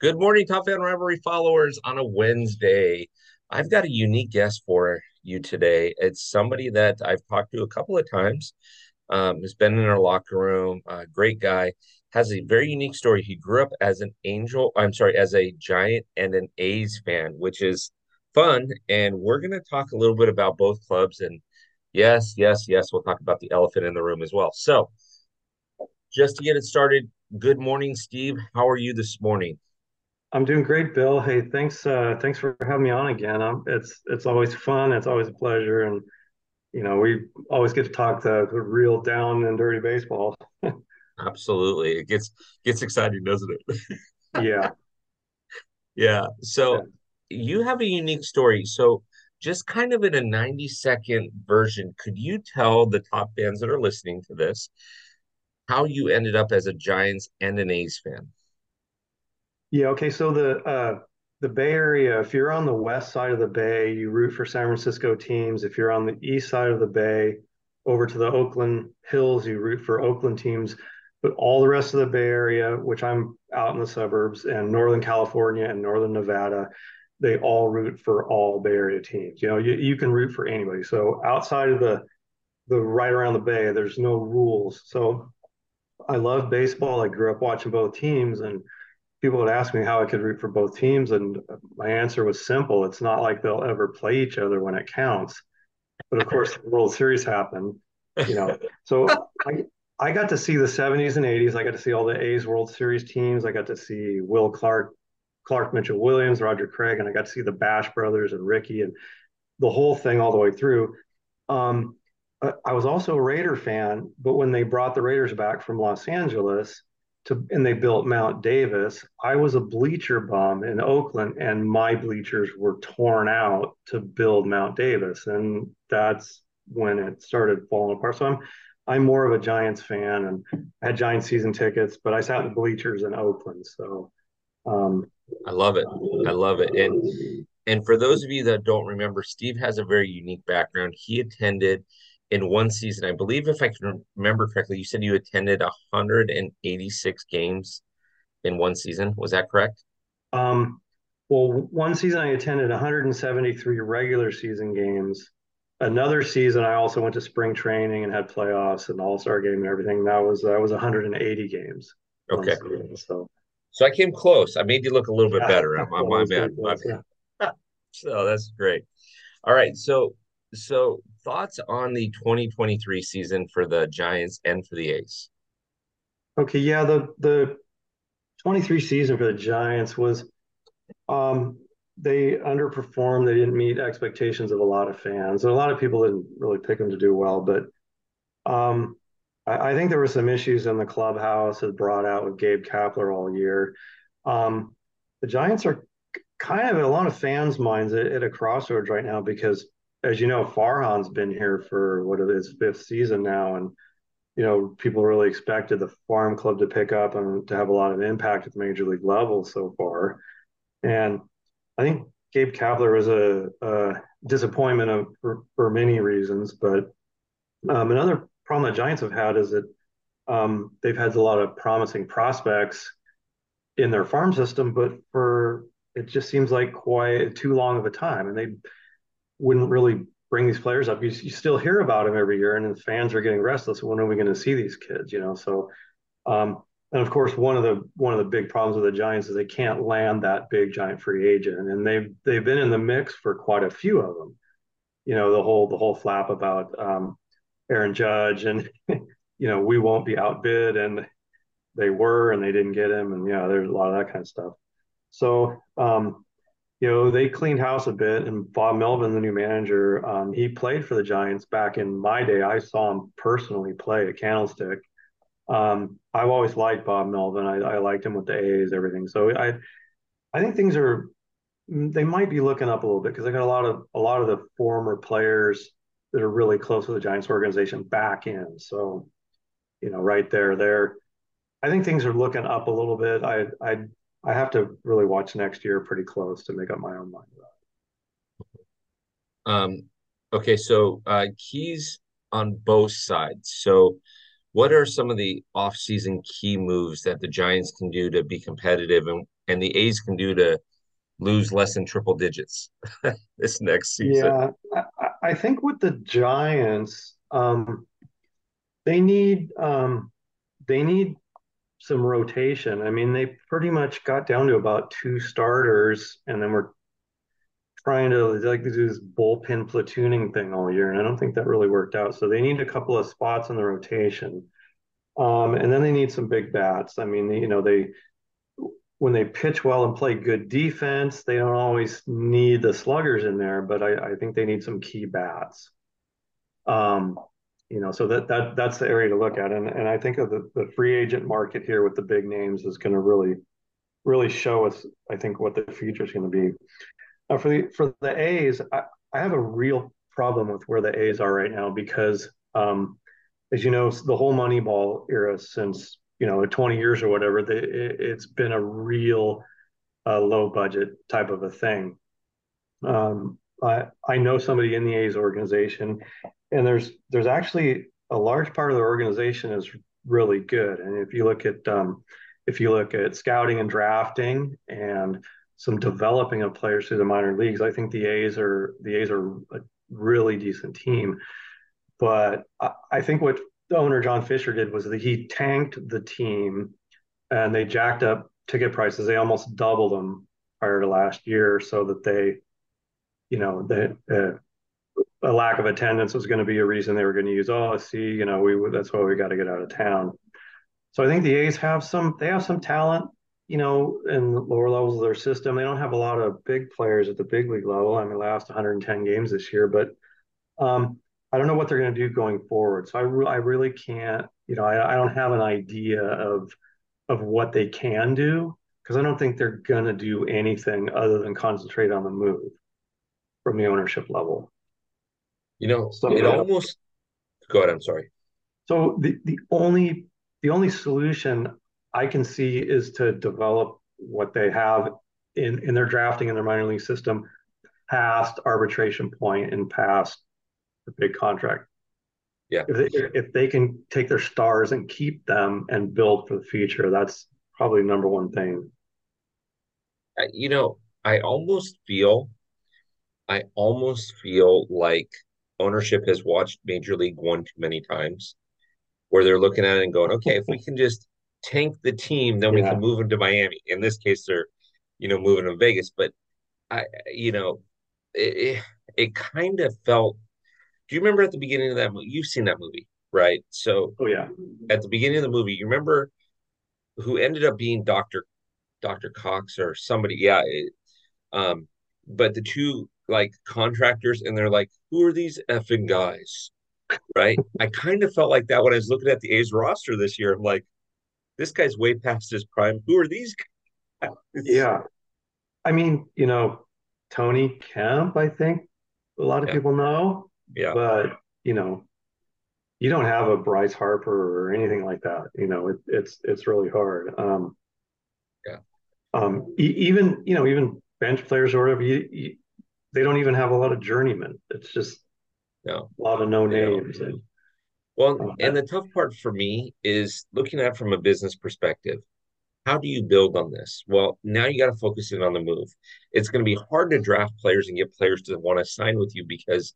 Good morning, Top Fan Rivalry followers on a Wednesday. I've got a unique guest for you today. It's somebody that I've talked to a couple of times, um, has been in our locker room, uh, great guy, has a very unique story. He grew up as an Angel, I'm sorry, as a Giant and an A's fan, which is fun. And we're going to talk a little bit about both clubs. And yes, yes, yes, we'll talk about the elephant in the room as well. So, just to get it started, good morning, Steve. How are you this morning? I'm doing great, Bill. Hey, thanks uh thanks for having me on again. Um, it's it's always fun, it's always a pleasure, and you know, we always get to talk the, the real down and dirty baseball. Absolutely. It gets gets exciting, doesn't it? Yeah. Yeah. Yeah. So you have a unique story. So just kind of in a 90 second version, could you tell the top fans that are listening to this how you ended up as a Giants and an A's fan? Yeah, okay. So the uh the Bay Area, if you're on the west side of the Bay, you root for San Francisco teams. If you're on the east side of the Bay, over to the Oakland Hills, you root for Oakland teams. But all the rest of the Bay Area, which I'm out in the suburbs, and Northern California and Northern Nevada, they all root for all Bay Area teams. You know, you, you can root for anybody. So outside of the the right around the Bay, there's no rules. So I love baseball. I grew up watching both teams, and people would ask me how I could root for both teams, and my answer was simple. It's not like they'll ever play each other when it counts. But of course, the World Series happened, you know. So I I got to see the 70s and 80s. I got to see all the A's World Series teams. I got to see Will Clark, Clark Mitchell Williams, Roger Craig, and I got to see the Bash brothers and Ricky and the whole thing all the way through. Um, I was also a Raider fan, but when they brought the Raiders back from Los Angeles to and they built Mount Davis, I was a bleacher bum in Oakland, and my bleachers were torn out to build Mount Davis, and that's when it started falling apart. So I'm I'm more of a Giants fan, and I had Giants season tickets, but I sat in the bleachers in Oakland. So um, I love it. I love it. And and for those of you that don't remember, Steve has a very unique background. He attended in one season, I believe, if I can remember correctly, you said you attended 186 games in one season. Was that correct? um, well, one season I attended 173 regular season games. Another season I also went to spring training and had playoffs and all star game and everything. That was that was 180 games Okay. season. So So I came close. I made you look a little bit yeah, better. That my bad. pretty My close. Yeah. So that's great. All right. So so thoughts on the 2023 season for the Giants and for the A's? Okay. Yeah. The the 23 season for the Giants was um, they underperformed. They didn't meet expectations of a lot of fans, and a lot of people didn't really pick them to do well. But um, I, I think there were some issues in the clubhouse that brought out with Gabe Kapler all year. Um, the Giants are kind of in a lot of fans' minds at, at a crossroads right now because, as you know, Farhan's been here for what is fifth season now, and you know people really expected the farm club to pick up and to have a lot of impact at the major league level so far. And I think Gabe Kapler was a, a disappointment of, for, for many reasons, but um, another problem that Giants have had is that um, they've had a lot of promising prospects in their farm system, but for it just seems like quite too long of a time, and they wouldn't really bring these players up. You, you still hear about them every year, and the fans are getting restless. When are we going to see these kids? You know, so um, and of course, one of the one of the big problems with the Giants is they can't land that big giant free agent, and they've they've been in the mix for quite a few of them. You know, the whole the whole flap about um, Aaron Judge and you know we won't be outbid, and they were, and they didn't get him, and yeah, there's a lot of that kind of stuff. So um, you know they cleaned house a bit, and Bob Melvin, the new manager, um, he played for the Giants back in my day. I saw him personally play at Candlestick. Um, I've always liked Bob Melvin. I, I liked him with the A's, everything. So I I think things are they might be looking up a little bit because they got a lot of a lot of the former players that are really close with the Giants organization back in. So you know, right there, there. I think things are looking up a little bit. I I I have to really watch next year pretty close to make up my own mind about Um, okay, so uh, keys on both sides. So what are some of the off-season key moves that the Giants can do to be competitive and, and the A's can do to lose less than triple digits this next season? Yeah, I, I think with the Giants, um, they need um, they need some rotation. I mean, they pretty much got down to about two starters, and then we're trying to like do this bullpen platooning thing all year, and I don't think that really worked out. So they need a couple of spots in the rotation, um, and then they need some big bats. I mean, you know, they when they pitch well and play good defense, they don't always need the sluggers in there, but I, I think they need some key bats. Um, you know, so that that that's the area to look at, and and I think of the the free agent market here with the big names is going to really really show us, I think, what the future is going to be. Uh, for the for the A's, I, I have a real problem with where the A's are right now because, um, as you know, the whole Moneyball era since you know 20 years or whatever, they, it, has been a real uh, low budget type of a thing. Um, I I know somebody in the A's organization, and there's there's actually a large part of the organization is really good. And if you look at um, if you look at scouting and drafting and some developing of players through the minor leagues. I think the A's are the A's are a really decent team, but I, I think what owner John Fisher did was that he tanked the team, and they jacked up ticket prices. They almost doubled them prior to last year, so that they, you know, that uh, a lack of attendance was going to be a reason they were going to use. Oh, see, you know, we that's why we got to get out of town. So I think the A's have some they have some talent you know, in the lower levels of their system, they don't have a lot of big players at the big league level. I mean, last 110 games this year, but um, I don't know what they're going to do going forward. So I, re- I really can't, you know, I, I don't have an idea of of what they can do because I don't think they're going to do anything other than concentrate on the move from the ownership level. You know, so, it almost. Go ahead. I'm sorry. So the the only the only solution I can see is to develop what they have in, in their drafting in their minor league system past arbitration point and past the big contract. Yeah. If they, if they can take their stars and keep them and build for the future, that's probably number one thing. You know, I almost feel, I almost feel like ownership has watched Major League One too many times, where they're looking at it and going, okay, if we can just tank the team, then yeah. we can move them to Miami. In this case, they're, you know, moving to Vegas. But I, you know, it, it, it kind of felt. Do you remember at the beginning of that movie? You've seen that movie, right? So, oh yeah, at the beginning of the movie, you remember who ended up being Doctor Doctor Cox or somebody? Yeah, it, um, but the two like contractors, and they're like, "Who are these effing guys?" Right? I kind of felt like that when I was looking at the A's roster this year. I'm like, this guy's way past his prime. Who are these guys? Yeah. I mean, you know, Tony Kemp, I think a lot of yeah. people know. Yeah. But, you know, you don't have a Bryce Harper or anything like that. You know, it, it's it's really hard. Um, yeah. Um, e- even you know, even bench players or whatever, you, you, they don't even have a lot of journeymen. It's just no. a lot of no names. And, well, and the tough part for me is looking at from a business perspective. How do you build on this? Well, now you got to focus in on the move. It's going to be hard to draft players and get players to want to sign with you because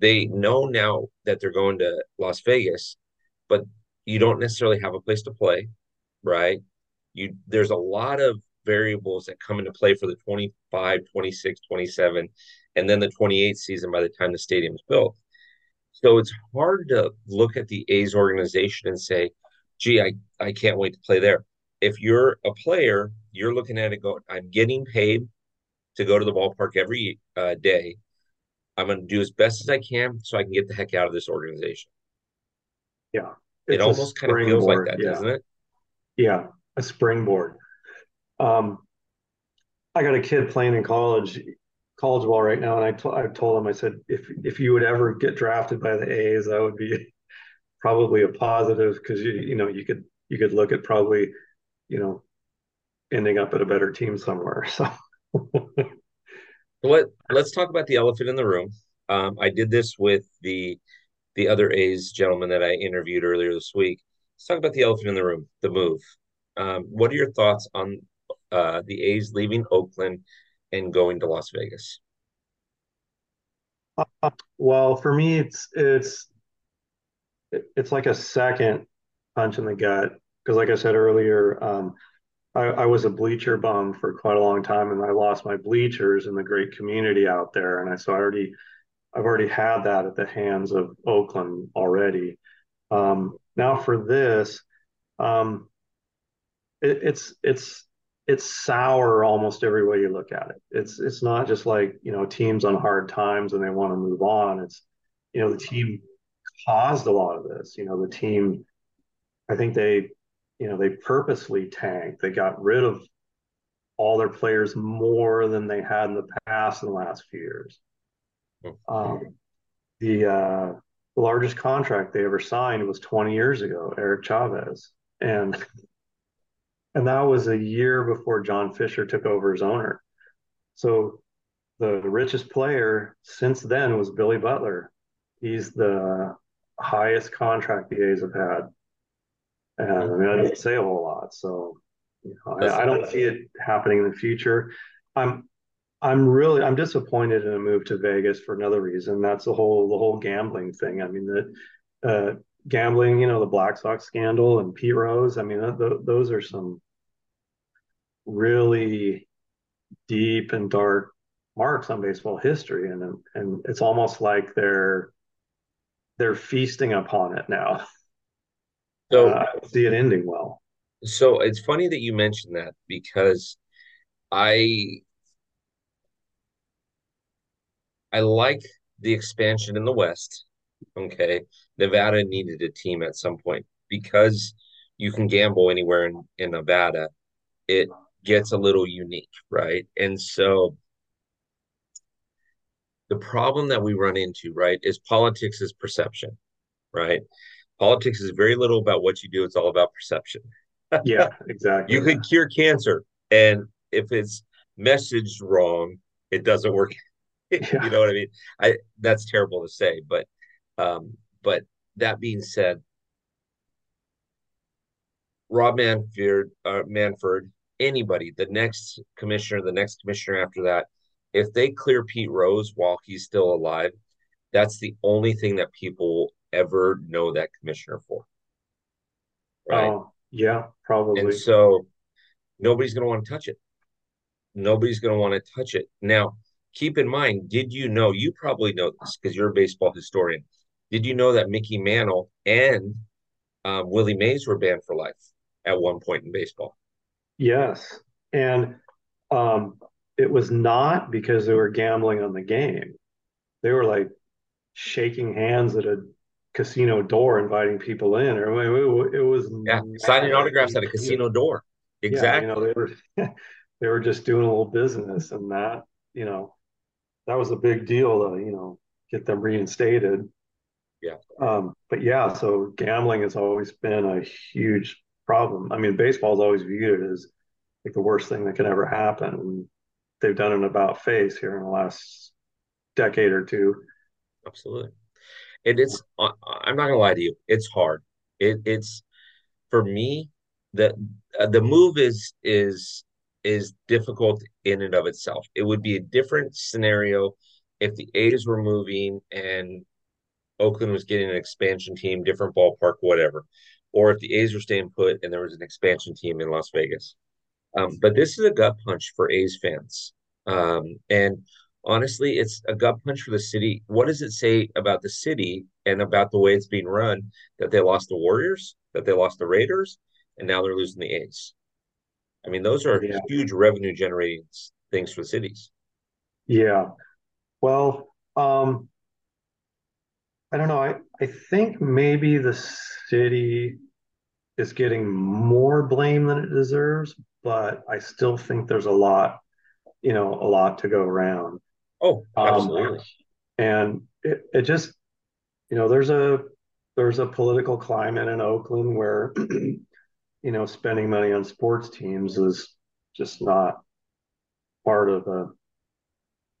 they know now that they're going to Las Vegas, but you don't necessarily have a place to play, right? You there's a lot of variables that come into play for the 25, 26, 27, and then the 28th season by the time the stadium is built. So it's hard to look at the A's organization and say, gee, I, I can't wait to play there. If you're a player, you're looking at it going, I'm getting paid to go to the ballpark every uh, day. I'm going to do as best as I can so I can get the heck out of this organization. Yeah. It almost kind of feels like that, yeah. doesn't it? Yeah, a springboard. Um, I got a kid playing in college college ball right now, and I, t- I told him I said if if you would ever get drafted by the A's, that would be probably a positive because you you know you could you could look at probably you know ending up at a better team somewhere. So let let's talk about the elephant in the room. Um, I did this with the the other A's gentleman that I interviewed earlier this week. let's talk about the elephant in the room, the move. Um, what are your thoughts on uh, the A's leaving Oakland and going to Las Vegas? Uh, well, for me, it's it's it's like a second punch in the gut because, like I said earlier, um, I, I, was a bleacher bum for quite a long time, and I lost my bleachers in the great community out there, and I so I already I've already had that at the hands of Oakland already. Um, now for this, um, it, it's it's it's sour almost every way you look at it. It's it's not just like you know teams on hard times and they want to move on. It's you know the team caused a lot of this. You know the team, I think they you know they purposely tanked. They got rid of all their players more than they had in the past in the last few years. Um, the uh, the largest contract they ever signed was 20 years ago, Eric Chavez, and and that was a year before John Fisher took over as owner. So the richest player since then was Billy Butler. He's the highest contract the A's have had. And I mean, that doesn't say a whole lot. So you know, I, I, don't see it happening in the future. I'm I'm really I'm disappointed in a move to Vegas for another reason. That's the whole the whole gambling thing. I mean that uh, gambling, you know, the Black Sox scandal and Pete Rose. I mean, th- those are some really deep and dark marks on baseball history, and and it's almost like they're they're feasting upon it now. So uh, I see it ending well. So it's funny that you mentioned that because I I like the expansion in the West. Okay. Nevada needed a team at some point because you can gamble anywhere in, in Nevada. It gets a little unique, right? And so the problem that we run into, right, is politics is perception, right? Politics is very little about what you do, it's all about perception. yeah, exactly. You could cure cancer, and if it's messaged wrong, it doesn't work. Yeah. you know what I mean? I that's terrible to say, but um, but that being said, Rob Manfred, uh, Manfred anybody, the next commissioner, the next commissioner after that, if they clear Pete Rose while he's still alive, that's the only thing that people ever know that commissioner for. Right. Uh, yeah, probably. And so nobody's going to want to touch it. Nobody's going to want to touch it. Now, keep in mind, did you know, you probably know this because you're a baseball historian. Did you know that Mickey Mantle and um, Willie Mays were banned for life at one point in baseball? Yes. And um, it was not because they were gambling on the game. They were like shaking hands at a casino door, inviting people in. Or it was yeah, signing autographs at a casino door. Exactly. Yeah, you know, they were they were just doing a little business, and that you know that was a big deal to you know get them reinstated. Yeah. Um, but yeah, so gambling has always been a huge problem. I mean, baseball's always viewed as like the worst thing that can ever happen. They've done an about face here in the last decade or two. Absolutely. And it's, I'm not gonna lie to you, it's hard. It, it's for me, uh, the move is is is difficult in and of itself. It would be a different scenario if the A's were moving and Oakland was getting an expansion team, different ballpark, whatever or if the A's were staying put and there was an expansion team in Las Vegas. Um, but this is a gut punch for A's fans. Um, and honestly, it's a gut punch for the city. What does it say about the city and about the way it's being run that they lost the Warriors, that they lost the Raiders, and now they're losing the A's? I mean, those are yeah. huge revenue generating things for cities. Yeah. Well, um, I don't know. I, I think maybe the city is getting more blame than it deserves, but I still think there's a lot, you know, a lot to go around. Oh, um, absolutely. Um, and it, it just, you know, there's a there's a political climate in Oakland where, you know, spending money on sports teams is just not part of a,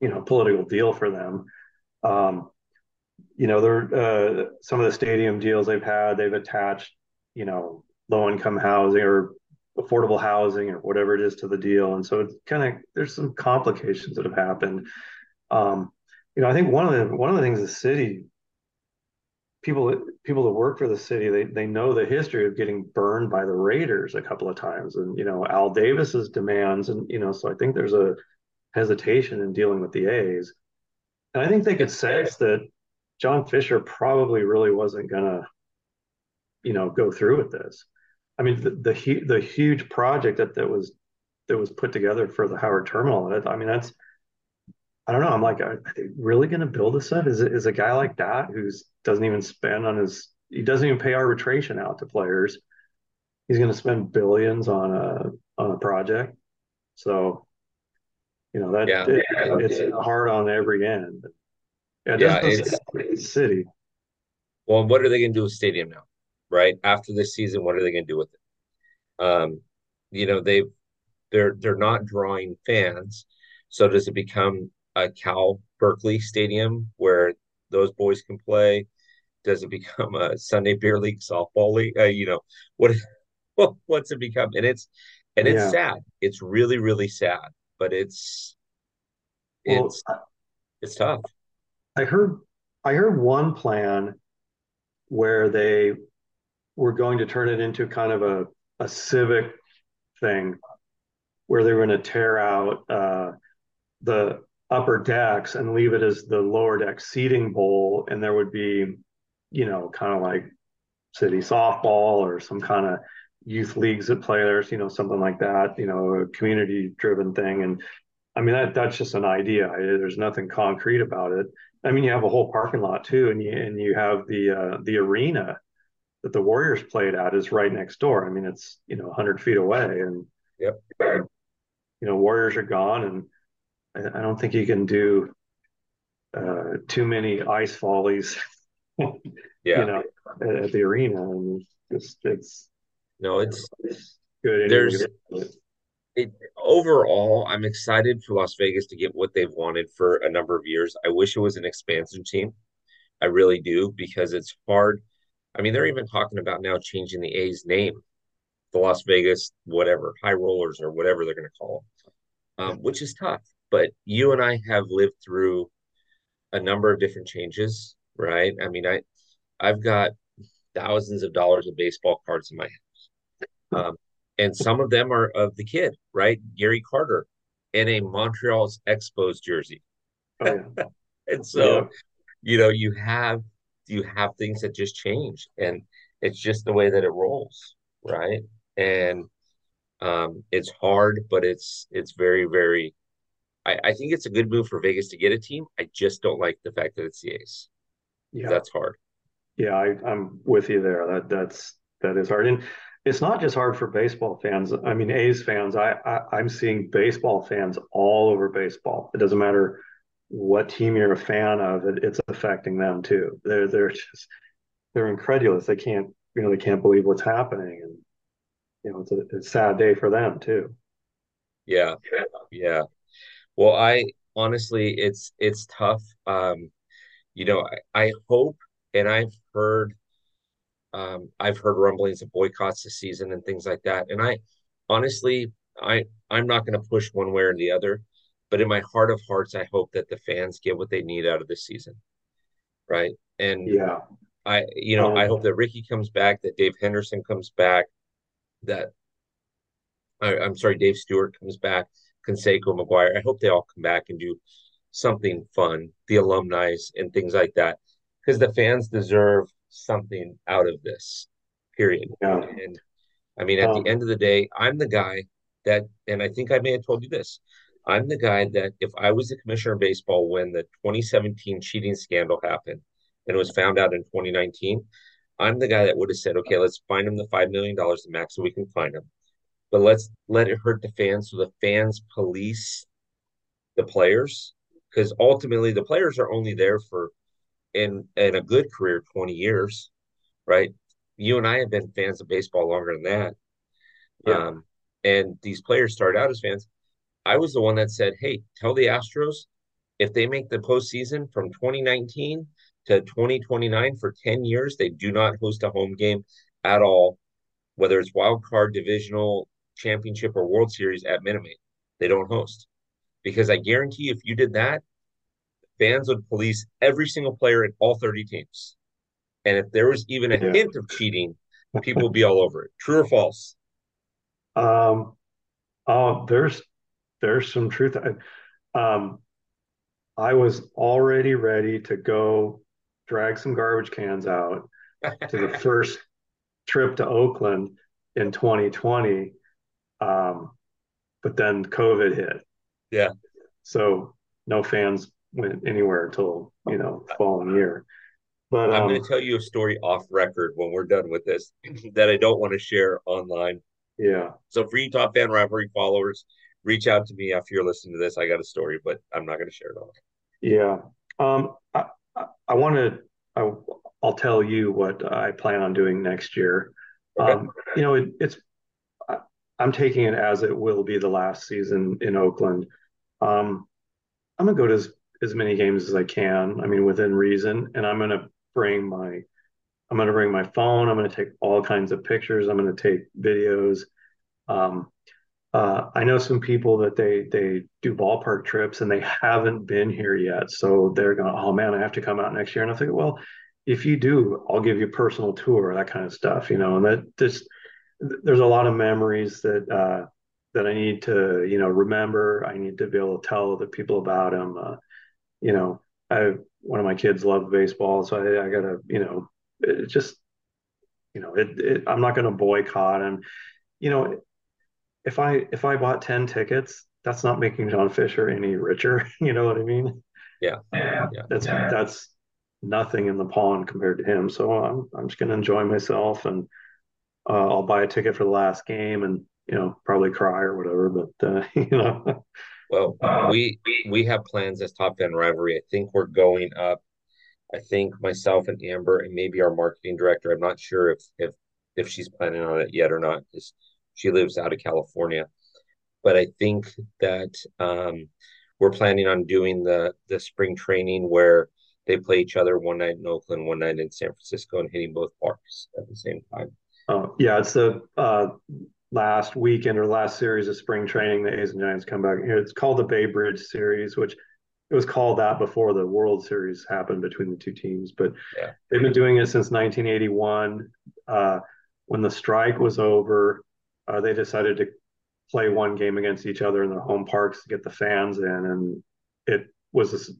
you know, political deal for them. Um, you know, they're uh, some of the stadium deals they've had, they've attached, you know, low income housing or affordable housing or whatever it is to the deal. And so it's kind of there's some complications that have happened. Um, you know, I think one of the one of the things the city people people that work for the city they they know the history of getting burned by the Raiders a couple of times, and you know Al Davis's demands, and you know so I think there's a hesitation in dealing with the A's, and I think they could sense that John Fisher probably really wasn't gonna, you know, go through with this. I mean, the the, the huge project that that was that was put together for the Howard Terminal. I mean, that's I don't know. I'm like, are they really going to build a set? Is is a guy like that who's doesn't even spend on his he doesn't even pay arbitration out to players. He's going to spend billions on a on a project. So, you know that yeah. it, it's hard on every end. Yeah, yeah it's city. Well, what are they going to do with stadium now? Right after this season, what are they going to do with it? Um, you know they they're they're not drawing fans. So does it become a Cal Berkeley Stadium where those boys can play? Does it become a Sunday Beer League softball league? Uh, you know what? Well, what's it become? And it's and it's yeah. sad. It's really really sad, but it's it's well, it's tough. I heard I heard one plan where they were going to turn it into kind of a a civic thing where they were going to tear out uh, the upper decks and leave it as the lower deck seating bowl, and there would be, you know, kind of like city softball or some kind of youth leagues that play there, you know, something like that, you know, a community driven thing. And I mean, that that's just an idea. There's nothing concrete about it. I mean, you have a whole parking lot too, and you and you have the uh, the arena that the Warriors played at is right next door. I mean, it's you know 100 feet away, and yep. you know, Warriors are gone, and I, I don't think you can do uh, too many ice follies. yeah, you know, at, at, the arena, and it's it's no, it's, it's good. There's it overall. I'm excited for Las Vegas to get what they've wanted for a number of years. I wish it was an expansion team. I really do because it's hard. I mean, they're even talking about now changing the A's name, the Las Vegas whatever High Rollers or whatever they're going to call them, um, which is tough but you and I have lived through a number of different changes, right? I mean, I I've got thousands of dollars of baseball cards in my house. Um, and some of them are of the kid, right? Gary Carter in a Montreal's Expos jersey. Oh, yeah. and so, yeah. you know, you have you have things that just change and it's just the way that it rolls, right? And um, it's hard, but it's it's very, very I, I think it's a good move for Vegas to get a team. I just don't like the fact that it's the A's. Yeah, that's hard. Yeah, I, I'm with you there. That that's that is hard, and it's not just hard for baseball fans. I mean, A's fans. I, I I'm seeing baseball fans all over baseball. It doesn't matter what team you're a fan of. It, it's affecting them too. They're they're just they're incredulous. They can't you know they can't believe what's happening, and you know it's a, it's a sad day for them too. Yeah, yeah. Well, I honestly, it's it's tough. Um, you know, I, I hope, and I've heard, um, I've heard rumblings of boycotts this season and things like that. And I, honestly, I I'm not going to push one way or the other, but in my heart of hearts, I hope that the fans get what they need out of this season, right? And yeah, I you know um, I hope that Ricky comes back, that Dave Henderson comes back, that I, I'm sorry, Dave Stewart comes back Canseco, McGwire. I hope they all come back and do something fun, the alumni and things like that, because the fans deserve something out of this. Period. Yeah. And I mean, at um, the end of the day, I'm the guy that, and I think I may have told you this. I'm the guy that if I was the commissioner of baseball when the 2017 cheating scandal happened and it was found out in 2019, I'm the guy that would have said, okay, let's find him the $5 million, the max so we can find him but let's let it hurt the fans so the fans police the players because ultimately the players are only there for in in a good career 20 years right you and i have been fans of baseball longer than that yeah. um and these players start out as fans i was the one that said hey tell the astros if they make the postseason from 2019 to 2029 for 10 years they do not host a home game at all whether it's wild card, divisional, championship, or World Series at Minute They don't host because I guarantee if you did that, fans would police every single player in all 30 teams. And if there was even a yeah. hint of cheating, people would be all over it. True or false? Um, oh, there's there's some truth. Um, I was already ready to go drag some garbage cans out to the first trip to Oakland in 2020. Um, but then COVID hit. Yeah. So no fans went anywhere until, you know, the following year. But I'm um, going to tell you a story off record when we're done with this that I don't want to share online. Yeah. So for you top fan rivalry followers, reach out to me after you're listening to this. I got a story, but I'm not going to share it all. Yeah. Um, I, I, I want to, I, I'll tell you what I plan on doing next year. Okay. Um, you know, it, it's, I, I'm taking it as it will be the last season in Oakland. Um, I'm going to go to as, as many games as I can. I mean, within reason. And I'm going to bring my, I'm going to bring my phone. I'm going to take all kinds of pictures. I'm going to take videos. Um, uh, I know some people that they they do ballpark trips and they haven't been here yet, so they're going, oh man, I have to come out next year. And I think, well, if you do, I'll give you a personal tour, that kind of stuff, you know. And that just there's a lot of memories that uh, that I need to you know remember. I need to be able to tell the people about them. Uh, you know, I one of my kids loved baseball, so I, I gotta you know it just you know it, it I'm not going to boycott and you know if I if I bought 10 tickets, that's not making John Fisher any richer. You know what I mean? Yeah. Yeah. That's that's nothing in the pond compared to him. So I'm I'm just gonna enjoy myself and uh, I'll buy a ticket for the last game and you know probably cry or whatever. But uh, you know. Well, we we have plans as Top Fan Rivalry. I think we're going up. I think myself and Amber and maybe our marketing director. I'm not sure if if if she's planning on it yet or not. Just she lives out of California. But I think that um, we're planning on doing the the spring training where they play each other one night in Oakland, one night in San Francisco, and hitting both parks at the same time. Uh, yeah, it's the uh, last weekend or last series of spring training. The A's and Giants come back. It's called the Bay Bridge Series, which it was called that before the World Series happened between the two teams. But yeah. they've been doing it since 1981. Uh, when the strike was over, uh, they decided to play one game against each other in their home parks to get the fans in, and it was a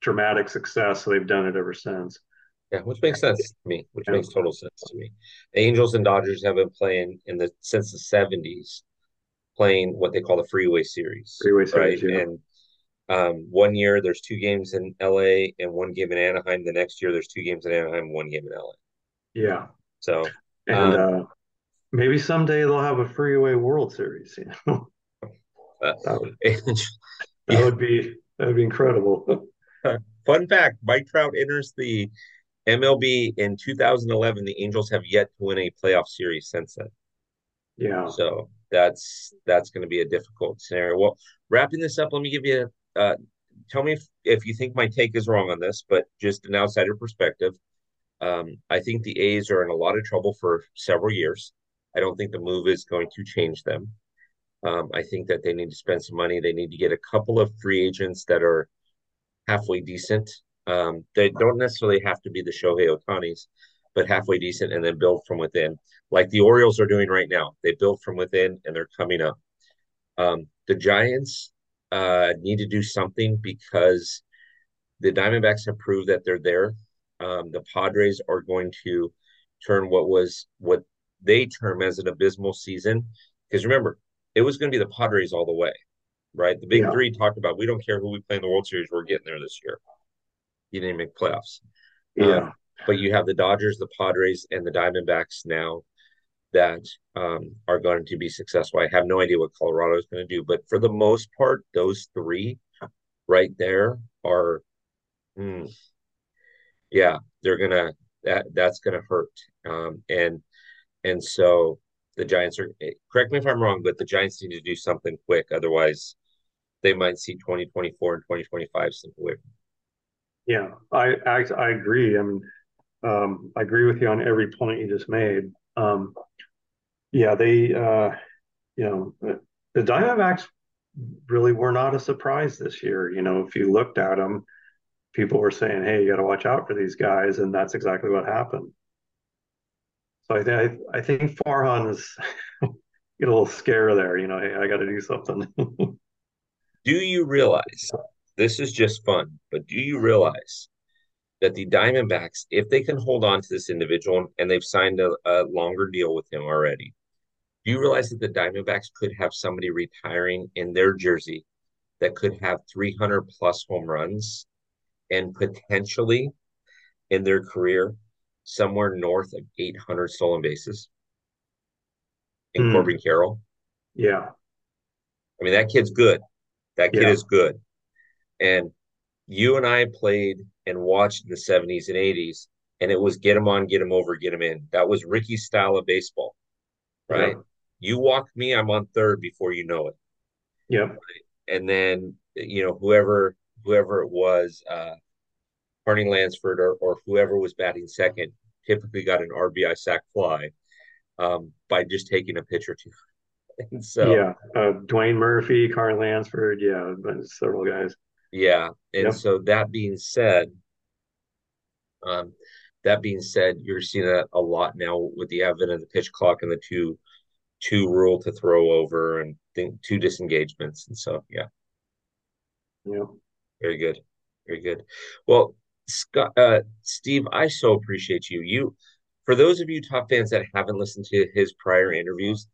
dramatic success. So they've done it ever since. Yeah, which makes sense to me. Which yeah. makes total sense to me. The Angels and Dodgers have been playing in the since the seventies, playing what they call the Freeway Series. Freeway Series, right? Yeah. And um, one year there's two games in LA and one game in Anaheim. The next year there's two games in Anaheim, one game in LA. Yeah. So and um, uh, maybe someday they'll have a freeway World Series. You know, uh, that, would, that yeah. would be that would be incredible. Fun fact: Mike Trout enters the MLB in 2011. The Angels have yet to win a playoff series since then. Yeah. So that's that's going to be a difficult scenario. Well, wrapping this up, let me give you. A, uh, tell me if, if you think my take is wrong on this, but just an outsider perspective. Um, I think the A's are in a lot of trouble for several years. I don't think the move is going to change them. Um, I think that they need to spend some money. They need to get a couple of free agents that are halfway decent. Um, they don't necessarily have to be the Shohei Ohtanis, but halfway decent and then build from within, like the Orioles are doing right now. They build from within and they're coming up. Um, the Giants uh, need to do something because the Diamondbacks have proved that they're there. Um, the Padres are going to turn what was what they term as an abysmal season. Because remember, it was going to be the Padres all the way, right? The big yeah. three talked about we don't care who we play in the World Series, we're getting there this year. You didn't make playoffs. Yeah. Um, but you have the Dodgers, the Padres, and the Diamondbacks now that um, are going to be successful. I have no idea what Colorado is going to do, but for the most part, those three right there are, hmm, yeah, they're gonna that that's gonna hurt. Um, and and so the Giants are, eh, correct me if I'm wrong, but the Giants need to do something quick. Otherwise, they might see 2024 and 2025 slip away. Yeah, I, I, I agree. I mean, um, I agree with you on every point you just made. Um, yeah, they, uh, you know, the Diamondbacks really were not a surprise this year. You know, if you looked at them, people were saying, "Hey, you got to watch out for these guys," and that's exactly what happened. I think I think Farhan get a little scare there. You know, hey, I got to do something. do you realize this is just fun? But do you realize that the Diamondbacks, if they can hold on to this individual and they've signed a, a longer deal with him already, do you realize that the Diamondbacks could have somebody retiring in their jersey that could have 300 plus home runs and potentially in their career somewhere north of 800 stolen bases in mm. Corbin Carroll? Yeah. I mean, that kid's good. That kid yeah. is good. And you and I played and watched in the 70s and 80s, and it was get him on, get him over, get him in. That was Ricky's style of baseball, right? Yeah. You walk me, I'm on third before you know it. Yep. And then you know whoever whoever it was, uh, Carney Lansford or or whoever was batting second, typically got an RBI sac fly um, by just taking a pitch or two. And so yeah, uh, Dwayne Murphy, Carl Lansford, yeah, but several guys. Yeah, and yep. so that being said, um, that being said, you're seeing that a lot now with the advent of the pitch clock and the two two rule to throw over and think two disengagements, and so yeah, yeah, very good, very good. Well, Scott, uh, Steve, I so appreciate you. You, for those of you top fans that haven't listened to his prior interviews,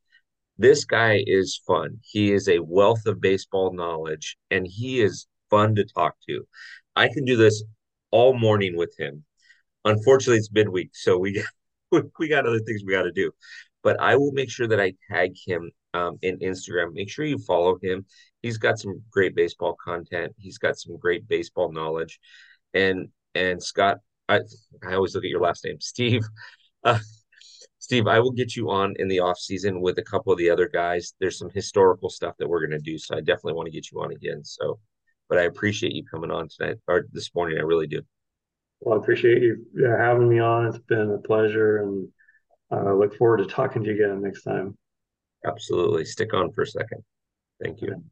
this guy is fun. He is a wealth of baseball knowledge, and he is fun to talk to. I can do this all morning with him. Unfortunately, it's midweek, so we we got other things we got to do. But I will make sure that I tag him um, in Instagram. Make sure you follow him. He's got some great baseball content. He's got some great baseball knowledge. And and Scott, I I always look at your last name, Steve. Uh, Steve, I will get you on in the off season with a couple of the other guys. There's some historical stuff that we're going to do, so I definitely want to get you on again. So but I appreciate you coming on tonight or this morning. I really do. Well, I appreciate you having me on. It's been a pleasure, and I uh, look forward to talking to you again next time. Absolutely. Stick on for a second. Thank you.